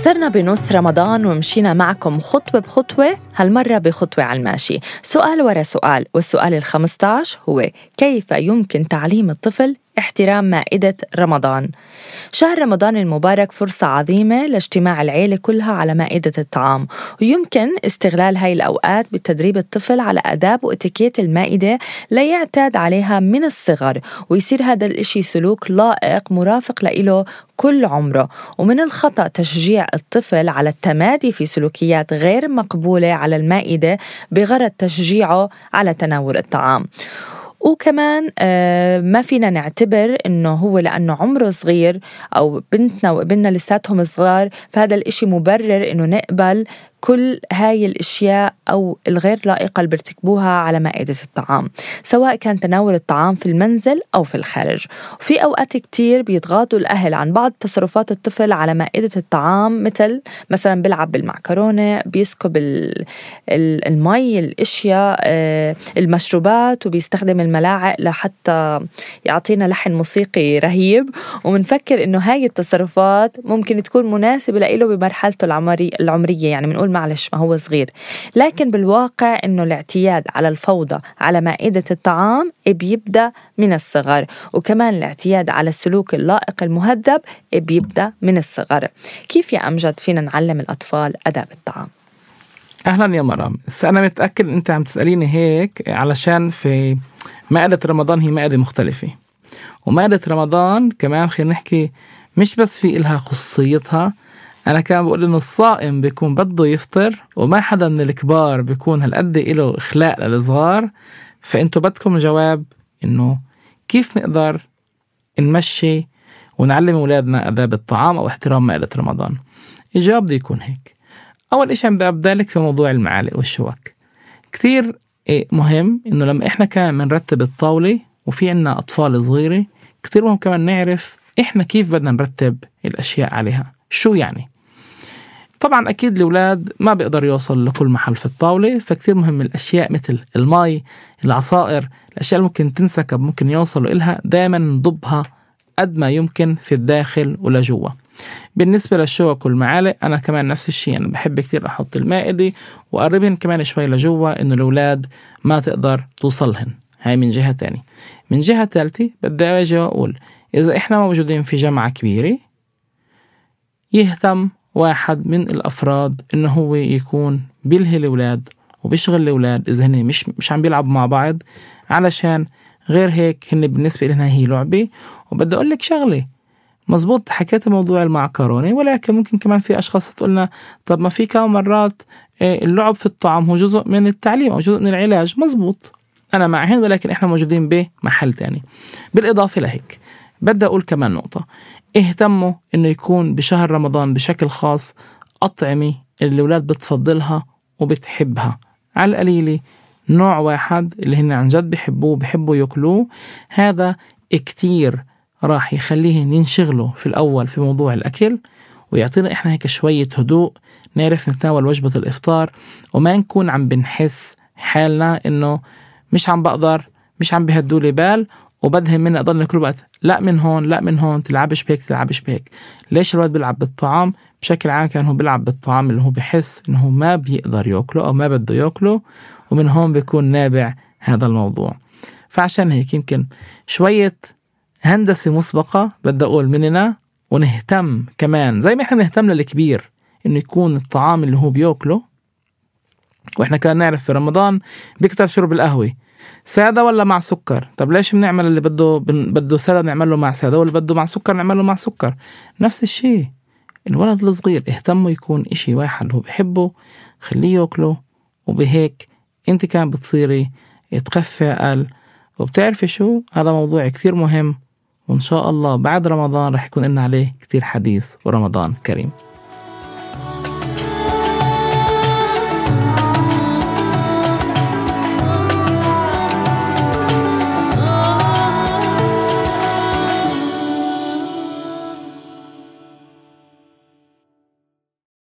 صرنا بنص رمضان ومشينا معكم خطوة بخطوة هالمرة بخطوة على الماشي. سؤال ورا سؤال والسؤال الخمسة هو كيف يمكن تعليم الطفل احترام مائدة رمضان. شهر رمضان المبارك فرصة عظيمة لاجتماع العيلة كلها على مائدة الطعام ويمكن استغلال هاي الأوقات بتدريب الطفل على أداب وإتيكيت المائدة ليعتاد عليها من الصغر ويصير هذا الإشي سلوك لائق مرافق لإله كل عمره. ومن الخطأ تشجيع الطفل على التمادي في سلوكيات غير مقبولة على المائدة بغرض تشجيعه على تناول الطعام. وكمان آه، ما فينا نعتبر إنه هو لأنه عمره صغير أو بنتنا وإبننا لساتهم صغار فهذا الإشي مبرر إنه نقبل كل هاي الأشياء أو الغير لائقة اللي بيرتكبوها على مائدة الطعام سواء كان تناول الطعام في المنزل أو في الخارج. وفي أوقات كتير بيتغاضوا الأهل عن بعض تصرفات الطفل على مائدة الطعام مثل مثلا بيلعب بالمعكرونة بيسكب المي الأشياء آه، المشروبات وبيستخدم الملاعق لحتى يعطينا لحن موسيقي رهيب. وبنفكر إنه هاي التصرفات ممكن تكون مناسبة له بمرحلته العمرية يعني بنقول معلش ما هو صغير. لكن بالواقع إنه الاعتياد على الفوضى على مائدة الطعام بيبدأ من الصغر وكمان الاعتياد على السلوك اللائق المهذب بيبدأ من الصغر. كيف يا أمجد فينا نعلم الأطفال أداب الطعام؟ أهلا يا مرام. أنا متأكد أنت عم تسأليني هيك علشان في مائدة رمضان هي مائدة مختلفة. ومائدة رمضان كمان خلينا نحكي مش بس في إلها خصوصيتها أنا كان بقول إنه الصائم بيكون بده يفطر وما حدا من الكبار بيكون هالقد إله إخلاء للصغار. فأنتوا بدكم جواب إنه كيف نقدر نمشي ونعلم أولادنا آداب الطعام أو احترام مائدة رمضان؟ الجواب بده يكون هيك. أول إشي بدي أبدأ لك في موضوع المعالق والشوك. كتير إيه، مهم إنه لما إحنا كمان بنرتب الطاولة وفي عنا أطفال صغيرة كتير مهم كمان نعرف إحنا كيف بدنا نرتب الأشياء عليها. شو يعني؟ طبعا أكيد الأولاد ما بيقدر يوصل لكل محل في الطاولة فكتير مهم الأشياء مثل المي العصائر الأشياء اللي ممكن تنسكب ممكن يوصلوا إلها دائما نضبها قد ما يمكن في الداخل ولجوا. بالنسبة للشوك والمعالق أنا كمان نفس الشيء أنا بحب كتير أحط المائدة وأقربهن كمان شوي لجوا إنه الأولاد ما تقدر توصلهن. هاي من جهة تانية. من جهة ثالثة بدي أجي وأقول إذا إحنا موجودين في جامعة كبيرة يهتم واحد من الأفراد إنه هو يكون بيلهي الأولاد وبيشغل الأولاد إذا هن مش مش عم بيلعبوا مع بعض. علشان غير هيك هن بالنسبة لنا هي لعبة وبدي أقول لك شغلة. مزبوط حكيت موضوع المعكرونة ولكن ممكن كمان في أشخاص تقولنا طب ما في كم مرات آه، اللعب في الطعام هو جزء من التعليم أو جزء من العلاج. مزبوط. أنا معهن ولكن إحنا موجودين بمحل تاني. بالإضافة لهيك بدي أقول كمان نقطة. اهتموا إنه يكون بشهر رمضان بشكل خاص أطعمة اللي الأولاد بتفضلها وبتحبها. على القليلة نوع واحد اللي هن عن جد بحبوه بحبوا يأكلوه هذا كتير راح يخليهم ينشغلوا في الأول في موضوع الأكل ويعطينا إحنا هيك شوية هدوء نعرف نتناول وجبة الإفطار وما نكون عم بنحس حالنا إنه مش عم بقدر مش عم بهدوا لي بال وبدهم مني كل وقت. لا من هون لا من هون تلعبش بهيك تلعبش بهيك ليش الولد بيلعب بالطعام؟ بشكل عام كان هو بيلعب بالطعام اللي هو بحس إنه ما بيقدر يأكله أو ما بده يأكله ومن هون بيكون نابع هذا الموضوع. فعشان هيك يمكن شوية هندسة مسبقة بدي أقول مننا ونهتم كمان زي ما إحنا نهتم للكبير إنه يكون الطعام اللي هو بيأكله. وإحنا كان نعرف في رمضان بيكتر شرب القهوة. سادة ولا مع سكر؟ طب ليش بنعمل اللي بده بده سادة بنعمل له مع سادة واللي بده مع سكر نعمل له مع سكر؟ نفس الشيء الولد الصغير اهتموا يكون إشي واحد هو بحبه خليه ياكله وبهيك أنت كان بتصيري تخفي أقل. وبتعرفي شو؟ هذا موضوع كثير مهم وإن شاء الله بعد رمضان رح يكون لنا عليه كتير حديث ورمضان كريم.